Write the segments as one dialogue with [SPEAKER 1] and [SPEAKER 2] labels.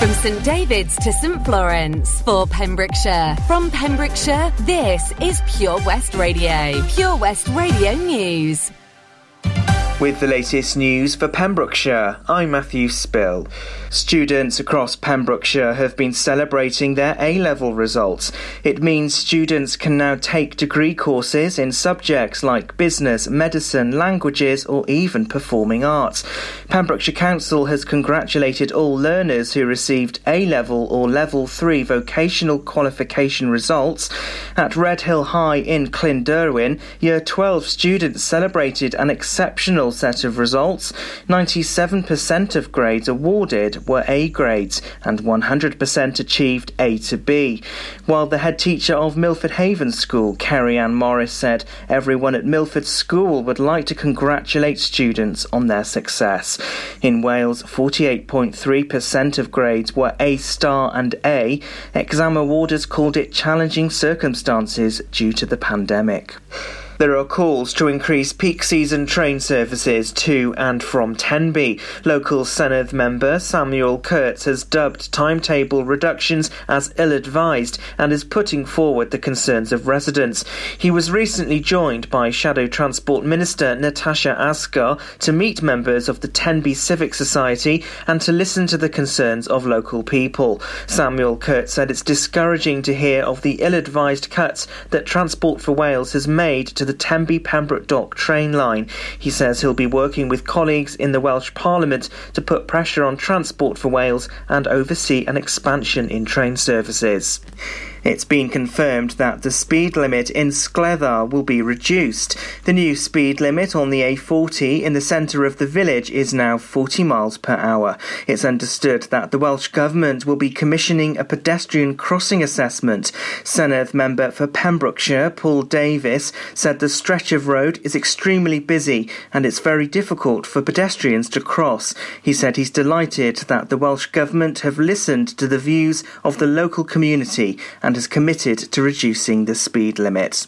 [SPEAKER 1] From St David's to St Florence for Pembrokeshire. From Pembrokeshire, this is Pure West Radio. Pure West Radio News.
[SPEAKER 2] With the latest news for Pembrokeshire, I'm Matthew Spill. Students across Pembrokeshire have been celebrating their A level results. It means students can now take degree courses in subjects like business, medicine, languages, or even performing arts. Pembrokeshire Council has congratulated all learners who received A level or level 3 vocational qualification results. At Redhill High in Clynderwen, Year 12 students celebrated an exceptional set of results, 97% of grades awarded were A grades and 100% achieved A to B. While the head teacher of Milford Haven School, Kerry Ann Morris, said everyone at Milford School would like to congratulate students on their success. In Wales, 48.3% of grades were A star and A. Exam awarders called it challenging circumstances due to the pandemic. There are calls to increase peak season train services to and from Tenby. Local Senedd member Samuel Kurtz has dubbed timetable reductions as ill advised and is putting forward the concerns of residents. He was recently joined by Shadow Transport Minister Natasha Asghar to meet members of the Tenby Civic Society and to listen to the concerns of local people. Samuel Kurtz said it's discouraging to hear of the ill advised cuts that Transport for Wales has made to the Tenby Pembroke Dock train line. He says he'll be working with colleagues in the Welsh Parliament to put pressure on Transport for Wales and oversee an expansion in train services. It's been confirmed that the speed limit in Scleddau will be reduced. The new speed limit on the A40 in the centre of the village is now 40 miles per hour. It's understood that the Welsh Government will be commissioning a pedestrian crossing assessment. Senedd member for Pembrokeshire, Paul Davies, said the stretch of road is extremely busy and it's very difficult for pedestrians to cross. He said he's delighted that the Welsh Government have listened to the views of the local community and and has committed to reducing the speed limit.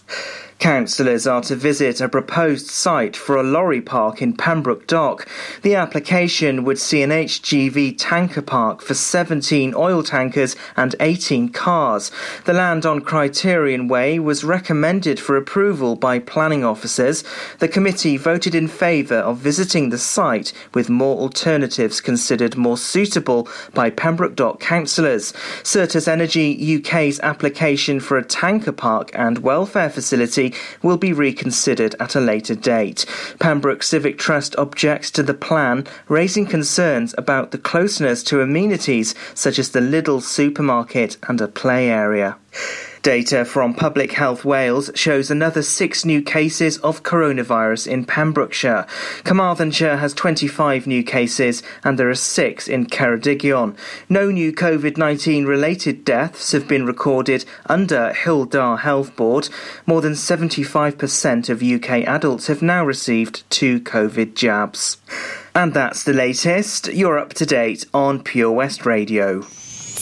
[SPEAKER 2] Councillors are to visit a proposed site for a lorry park in Pembroke Dock. The application would see an HGV tanker park for 17 oil tankers and 18 cars. The land on Criterion Way was recommended for approval by planning officers. The committee voted in favour of visiting the site with more alternatives considered more suitable by Pembroke Dock councillors. Certas Energy UK's application for a tanker park and welfare facility will be reconsidered at a later date. Pembroke Civic Trust objects to the plan, raising concerns about the closeness to amenities such as the Lidl supermarket and a play area. Data from Public Health Wales shows another six new cases of coronavirus in Pembrokeshire. Carmarthenshire has 25 new cases and there are six in Ceredigion. No new COVID 19 related deaths have been recorded under Dda Health Board. More than 75% of UK adults have now received two COVID jabs. And that's the latest. You're up to date on Pure West Radio.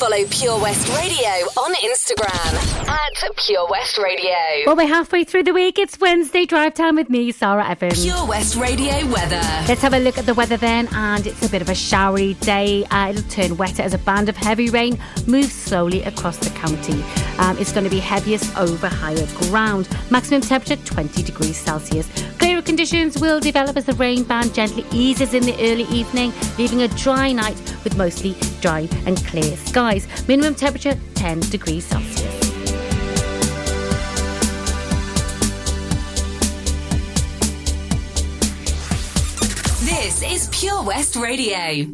[SPEAKER 1] Follow Pure West Radio on Instagram at Pure West Radio.
[SPEAKER 3] Well, we're halfway through the week. It's Wednesday drive time with me, Sara Evans.
[SPEAKER 1] Pure West Radio weather.
[SPEAKER 3] Let's have a look at the weather then, and it's a bit of a showery day. Uh, it'll turn wetter as a band of heavy rain moves slowly across the county. Um, it's going to be heaviest over higher ground. Maximum temperature 20 degrees Celsius. Clearer conditions will develop as the rain band gently eases in the early evening, leaving a dry night with mostly dry and clear skies. Minimum temperature 10 degrees Celsius.
[SPEAKER 1] This is Pure West Radio.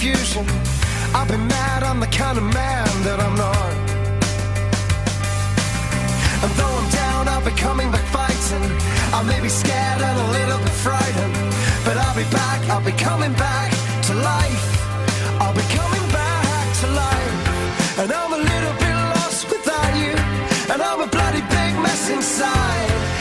[SPEAKER 4] Confusion. I've been mad, I'm the kind of man that I'm not. And though I'm down, I'll be coming back fighting. I may be scared and a little bit frightened, but I'll be back, I'll be coming back to life. I'll be coming back to life. And I'm a little bit lost without you, and I'm a bloody big mess inside.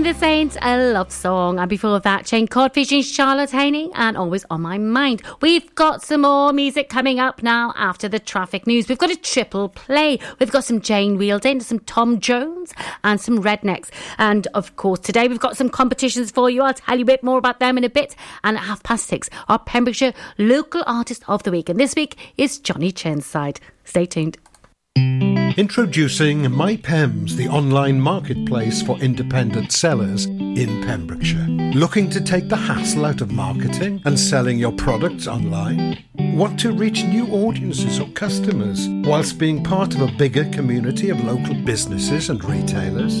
[SPEAKER 4] This ain't a love song. And
[SPEAKER 3] before that, Jane Cod featuring Charlotte Haney, and always on my mind. We've got some more music coming up now after the traffic news. We've got a triple play. We've got some Jane Wheeldon, some Tom Jones, and some Rednecks. And of course, today we've got some competitions for you. I'll tell you a bit more about them in a bit. And at half past six, our Pembrokeshire Local Artist of the Week. And this week is Johnny Chirnside. Stay tuned.
[SPEAKER 5] Introducing MyPems, the online marketplace for independent sellers in Pembrokeshire. Looking to take the hassle out of marketing and selling your products online? Want to reach new audiences or customers whilst being part of a bigger community of local businesses and retailers?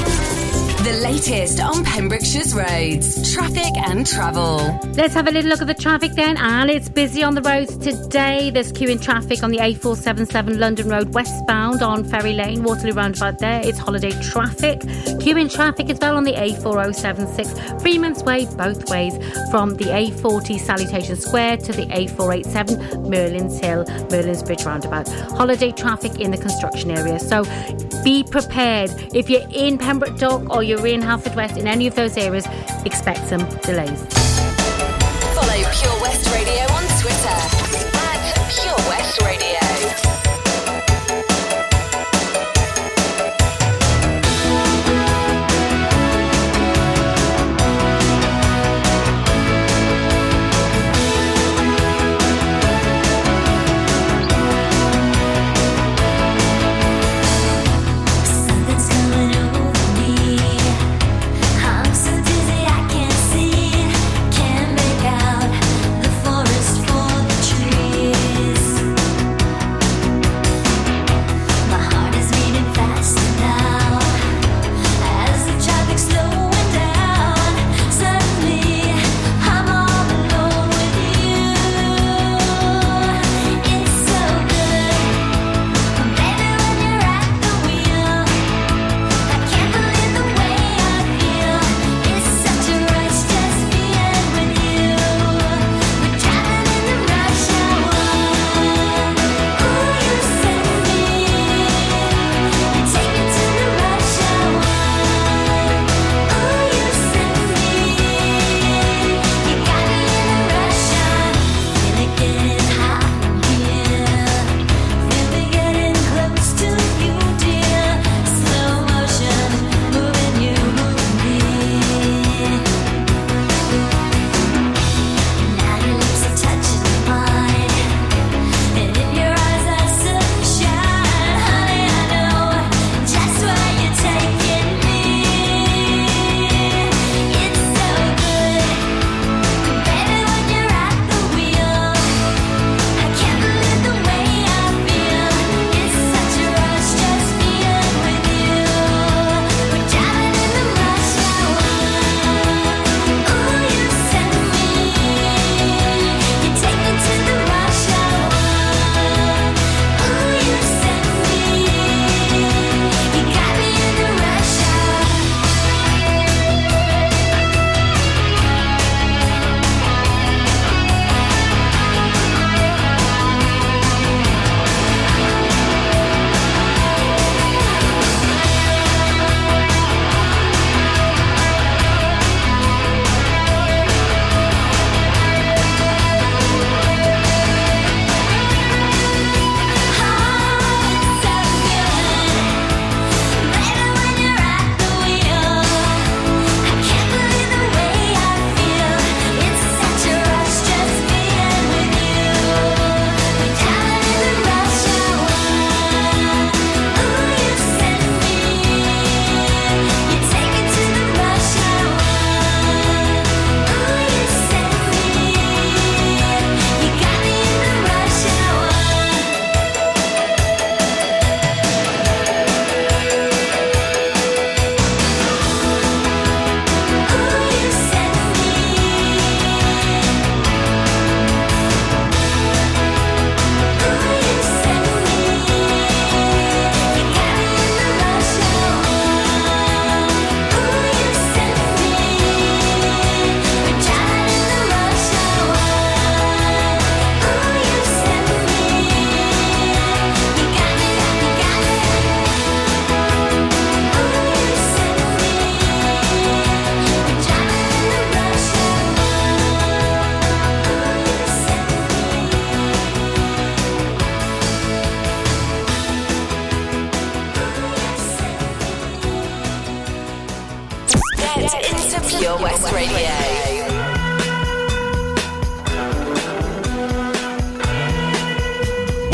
[SPEAKER 1] The latest on Pembrokeshire's roads, traffic and travel.
[SPEAKER 3] Let's have a little look at the traffic then. And it's busy on the roads today. There's queuing traffic on the A477 London Road westbound on Ferry Lane, Waterloo Roundabout there. It's holiday traffic. Queuing traffic as well on the A4076 Freeman's Way both ways from the A40 Salutation Square to the A487 Merlin's Hill, Merlin's Bridge Roundabout. Holiday traffic in the construction area. So be prepared. If you're in Pembroke Dock or you're in Haverfordwest, in any of those areas, expect some delays.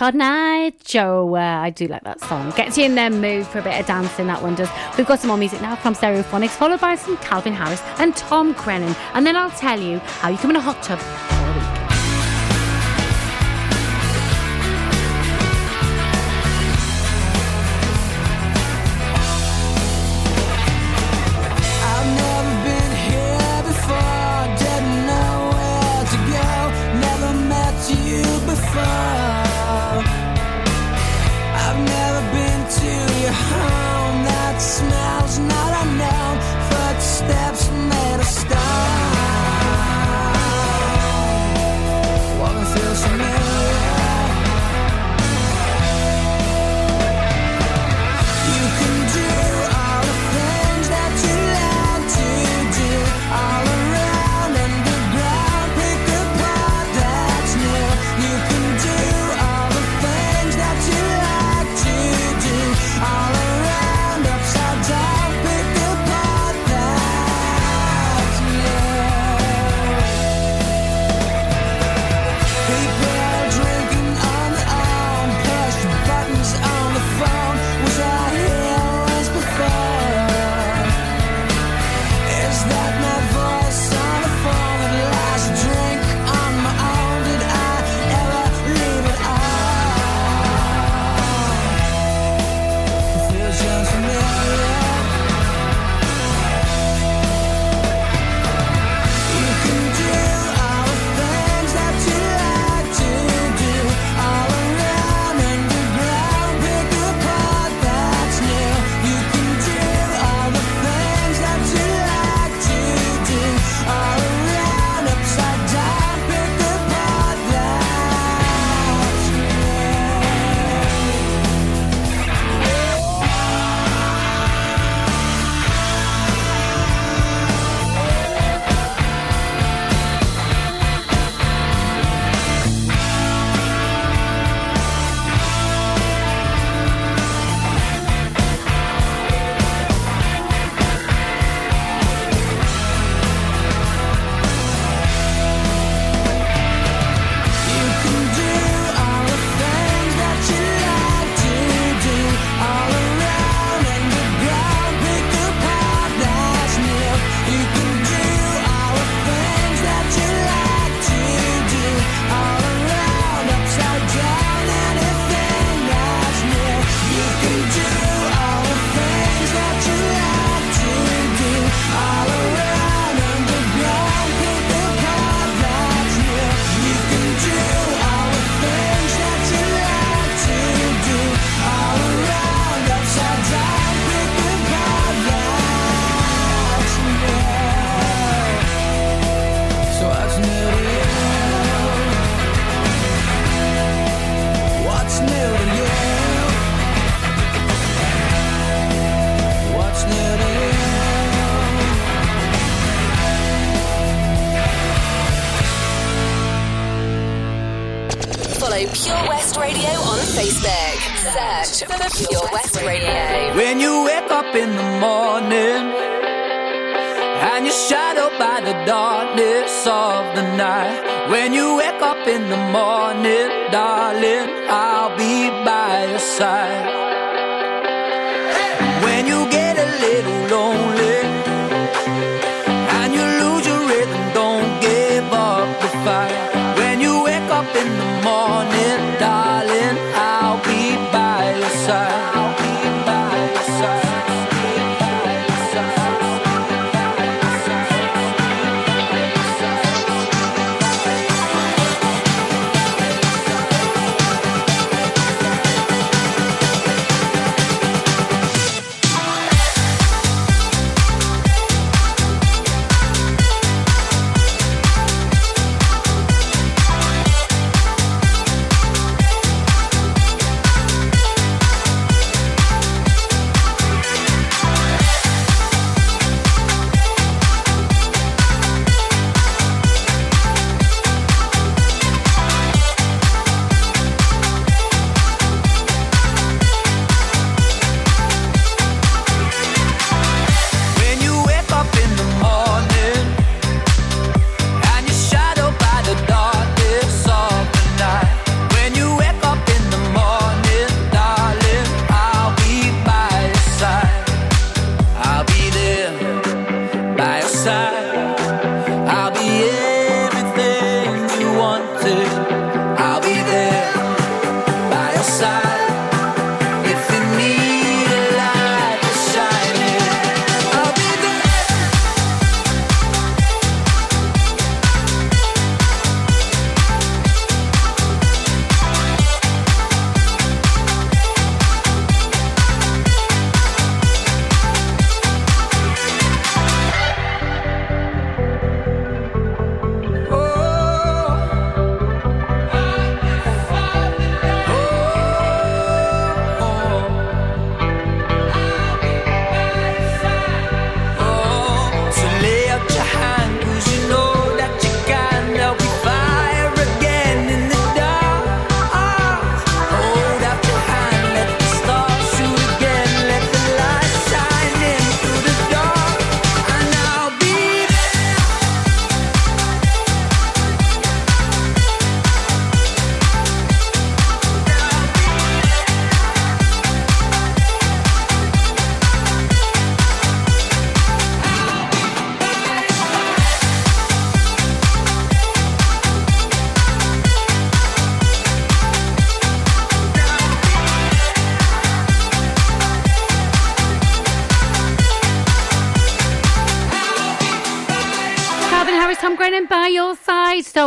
[SPEAKER 6] called Night Joe.
[SPEAKER 4] Uh, I do like that song. Gets you in their mood for a bit of dancing, that one does. We've got some more music now from Stereophonics, followed by some Calvin Harris and Tom Grennan. And then I'll tell you how you come in a hot tub
[SPEAKER 1] follow Pure West Radio on Facebook. Search for Pure West Radio.
[SPEAKER 7] When you wake up in the morning and you're shadowed by the darkness of the night. When you wake up in the morning, darling, I'll be by your side. When you get a little lonely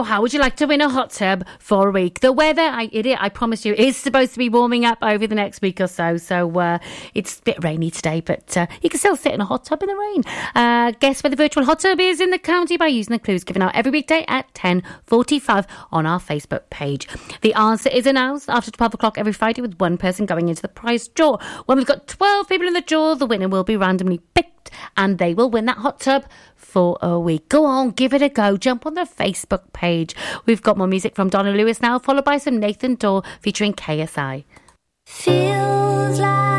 [SPEAKER 3] How would you like to win a hot tub for a week? The weather, I, it, I promise you, is supposed to be warming up over the next week or so. So, uh, it's a bit rainy today, but uh, you can still sit in a hot tub in the rain. Uh, guess where the virtual hot tub is in the county by using the clues given out every weekday at 10.45 on our Facebook page. The answer is announced after 12 o'clock every Friday with one person going into the prize draw. When we've got 12 people in the draw, the winner will be randomly picked and they will win that hot tub for a week. Go on, give it a go. Jump on the Facebook page. We've got more music from Donna Lewis now, followed by some Nathan Dawe featuring KSI.
[SPEAKER 8] Feels like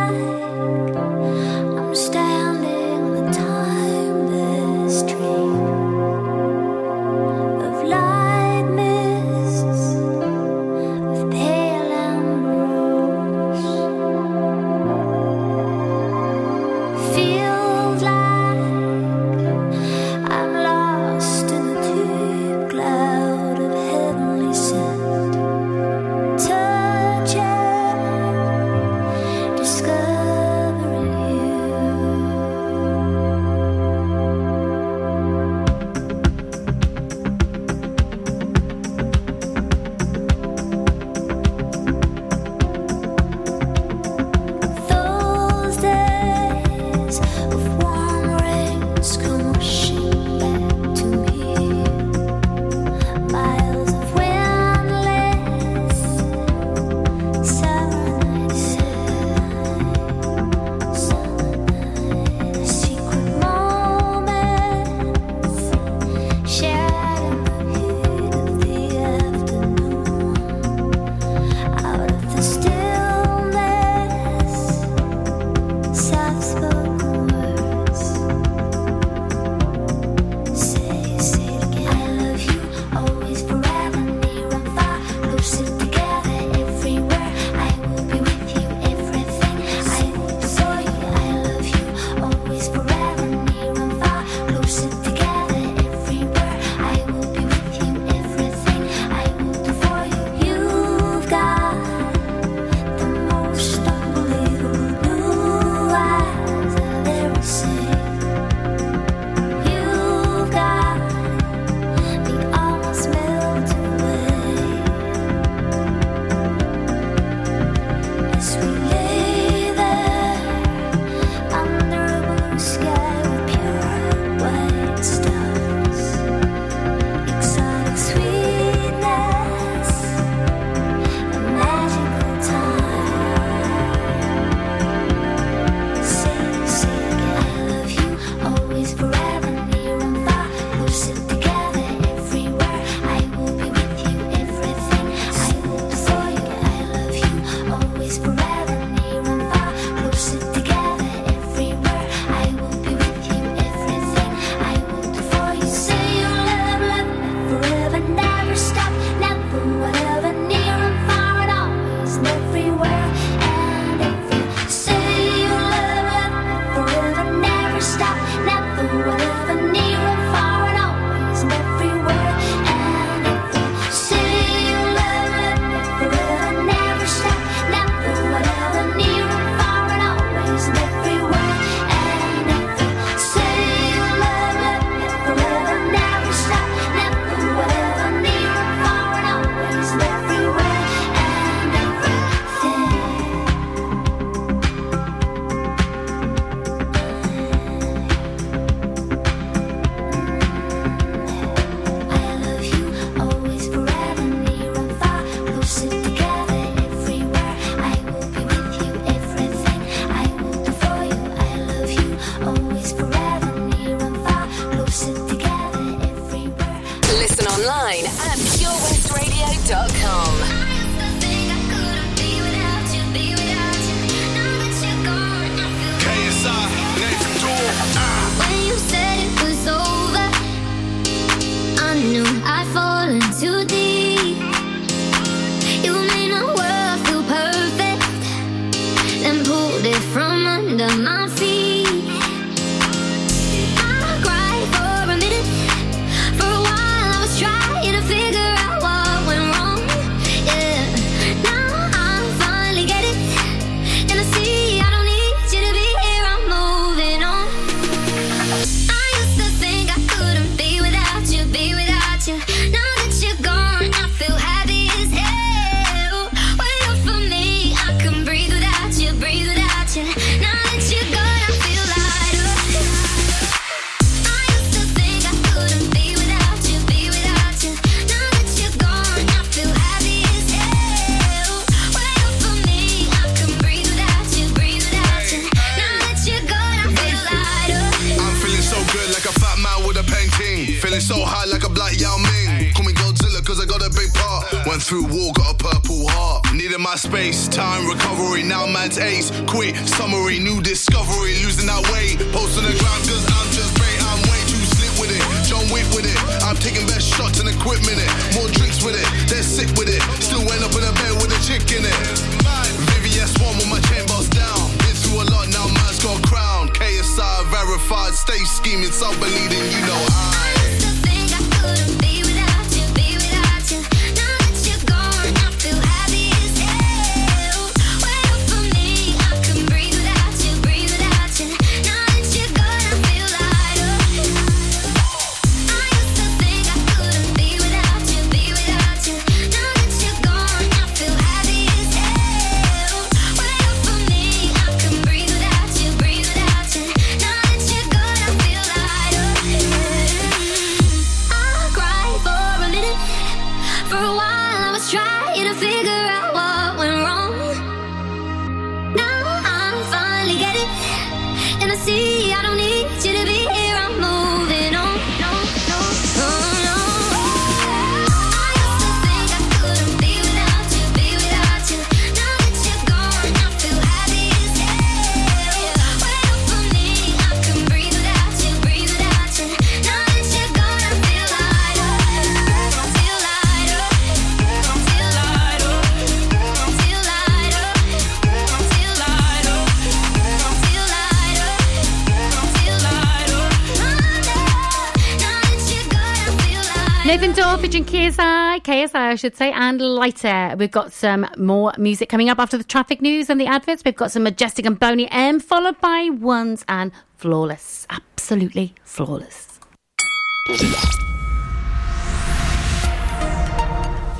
[SPEAKER 3] should say, and Lighter. We've got some more music coming up after the traffic news and the adverts. We've got some Majestic and Boney M, followed by Ones and Flawless. Absolutely flawless.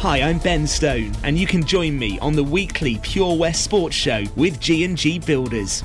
[SPEAKER 9] Hi, I'm Ben Stone, and you can join me on the weekly Pure West Sports Show with G&G Builders.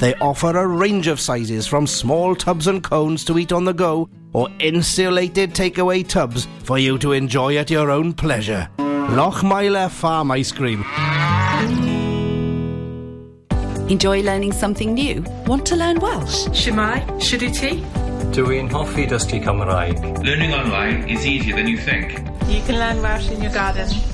[SPEAKER 10] They offer a range of sizes from small tubs and cones to eat on the go or insulated takeaway tubs for you to enjoy at your own pleasure. Lochmeyler Farm Ice Cream.
[SPEAKER 11] Enjoy learning something new? Want to learn Welsh?
[SPEAKER 12] Shwmae, Shuduti.
[SPEAKER 13] Dwi'n hoffi dysgu Cymraeg.
[SPEAKER 14] Learning online is easier than you think.
[SPEAKER 12] You can learn Welsh in your garden.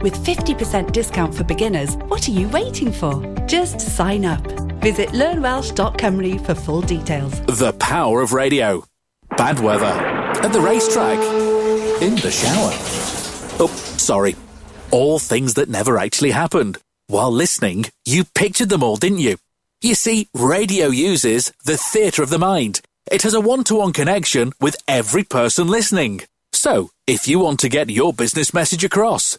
[SPEAKER 11] With 50% discount for beginners, what are you waiting for? Just sign up. Visit learnwelsh.cymru for full details.
[SPEAKER 15] The power of radio. Bad weather. At the racetrack. In the shower. Oh, sorry. All things that never actually happened. While listening, you pictured them all, didn't you? You see, radio uses the theatre of the mind. It has a one to one connection with every person listening. So, if you want to get your business message across,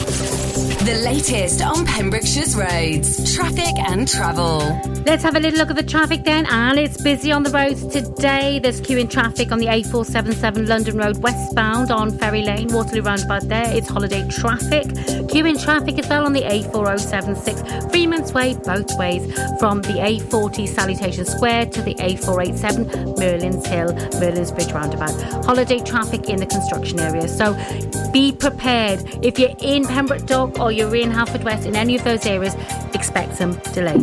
[SPEAKER 1] The latest on Pembrokeshire's roads, traffic and travel.
[SPEAKER 3] Let's have a little look at the traffic then, and it's busy on the roads today. There's queuing traffic on the A477 London Road westbound on Ferry Lane, Waterloo roundabout there. It's holiday traffic. Queuing traffic as well on the A4076 Freeman's Way both ways from the A40 Salutation Square to the A487 Merlin's Hill, Merlin's Bridge roundabout. Holiday traffic in the construction area. So be prepared. If you're in Pembroke Dock or you're in Haverfordwest in any of those areas, expect some delays.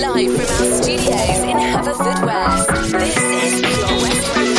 [SPEAKER 1] Live from our studios in Haverfordwest, this is Pure West Radio.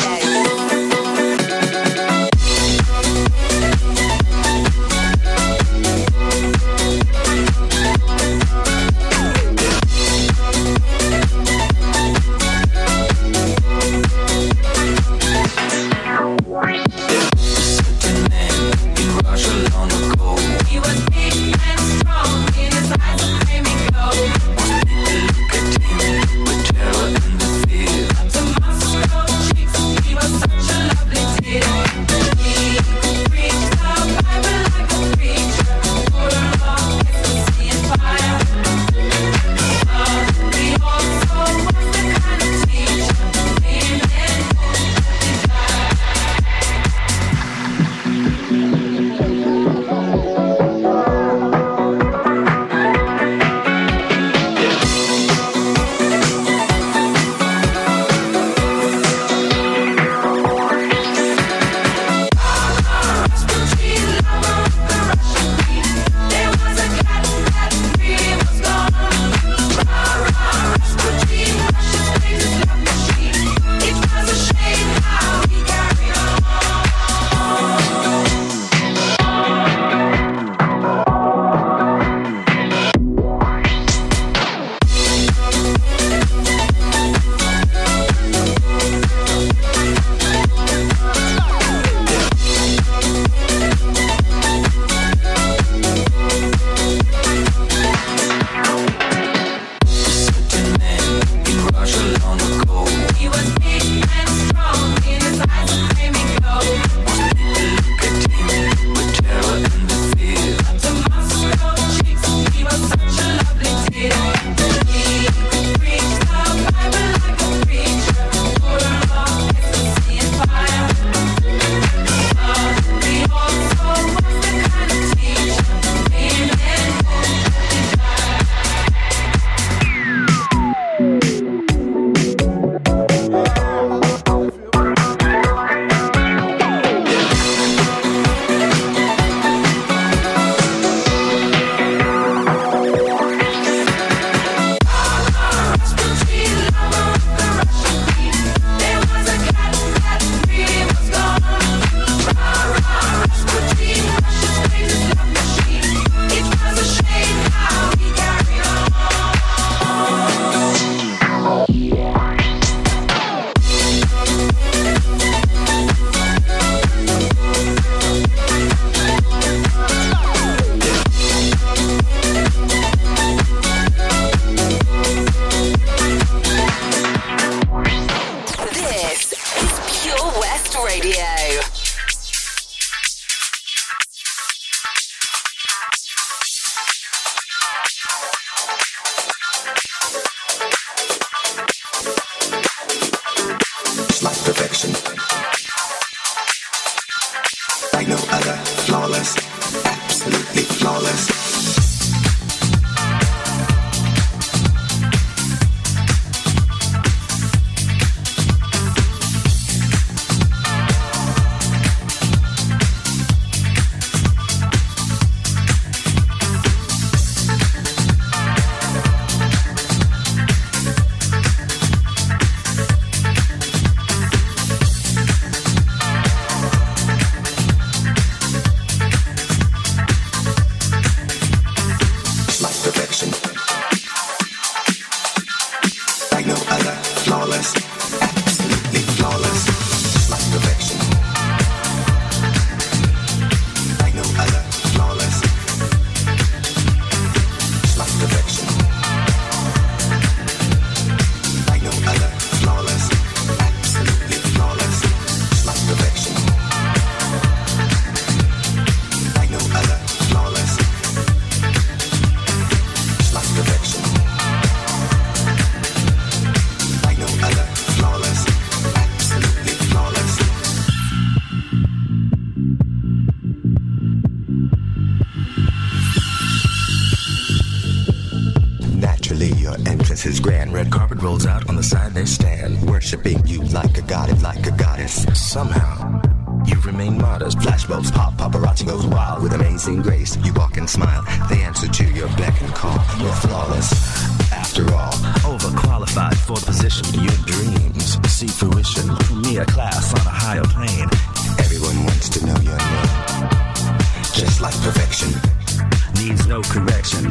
[SPEAKER 16] no
[SPEAKER 3] correction,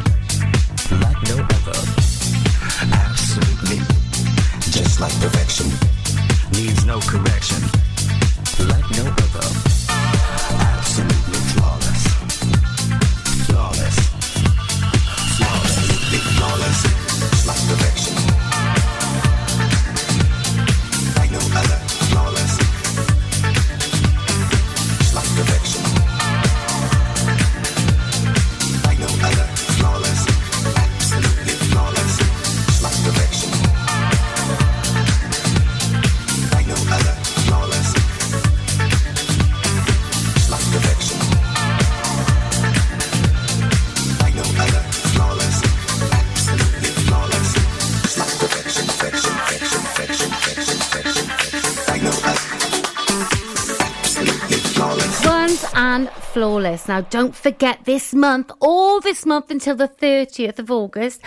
[SPEAKER 3] like no other. Absolutely, just like perfection, needs no correction, like no other. Absolutely.
[SPEAKER 8] Now, don't forget this month, all this month until the 30th of August,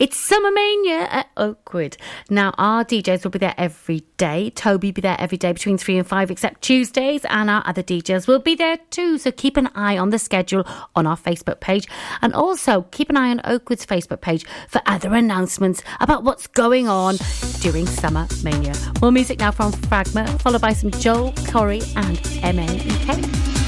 [SPEAKER 8] it's Summer Mania at Oakwood. Now, our DJs will be there every day. Toby will be there every day between 3 and 5, except Tuesdays, and our other DJs will be there too. So keep an eye on the schedule on our Facebook page, and also keep an eye on Oakwood's Facebook page for other announcements about what's going on during Summer Mania. More music now from Fragma, followed by some Joel, Corry, and MNEK.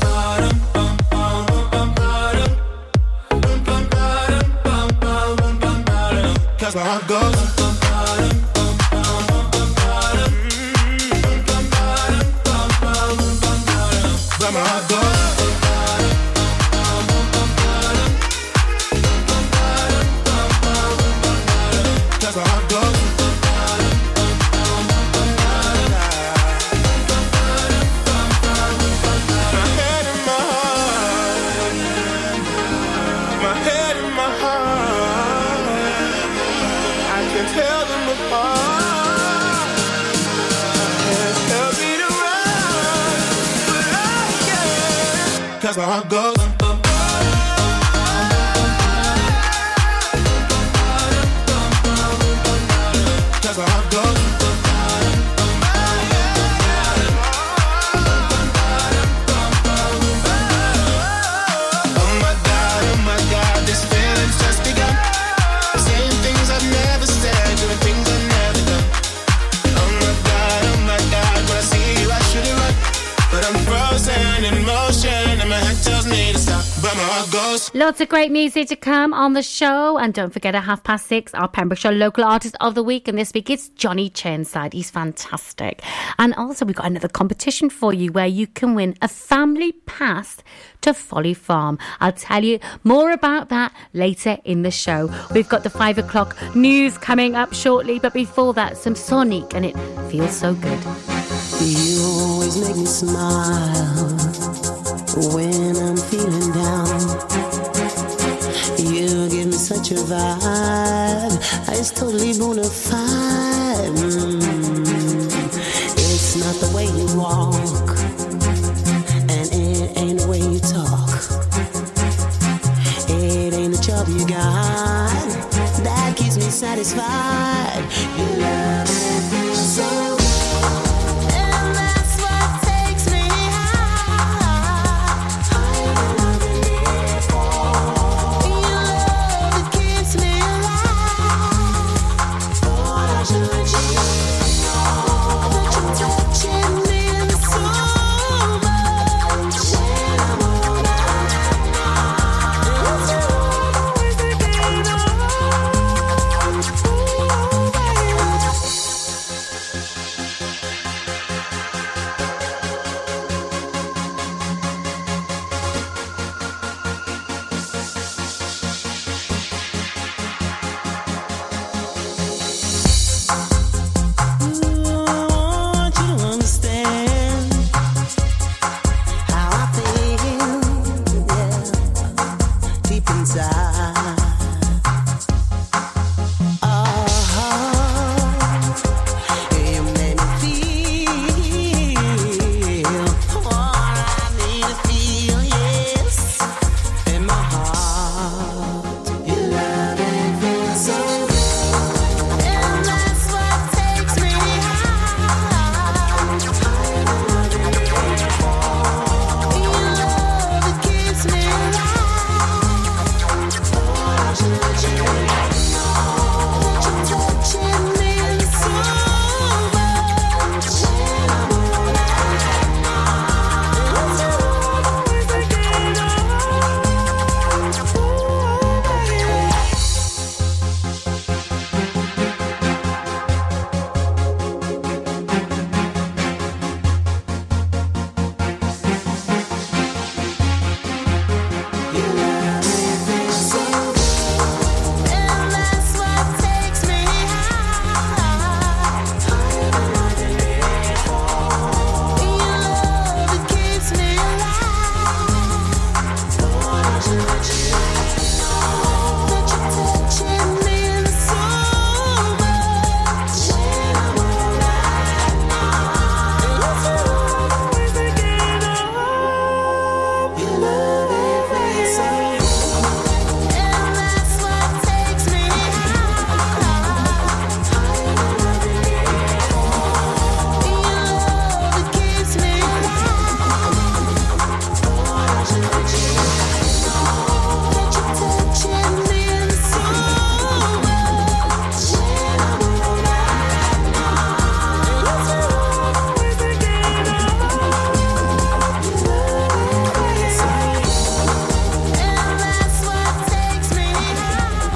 [SPEAKER 17] Cause my heart goes. Can't. Cause my heart
[SPEAKER 3] Lots of great music to come on the show. And don't forget at half past six, our Pembrokeshire Local Artist of the Week. And this week it's Johnny Churnside. He's fantastic. And also, we've got another competition for you where you can win a family pass to Folly Farm. I'll tell you more about that later in the show. We've got the five o'clock news coming up shortly. But before that, some Sonique, and it feels so good.
[SPEAKER 4] You always make me smile when I'm feeling down. Vibe, it's totally bona fide. Mm. It's not the way you walk, and it ain't the way you talk. It ain't the job you got that keeps me satisfied.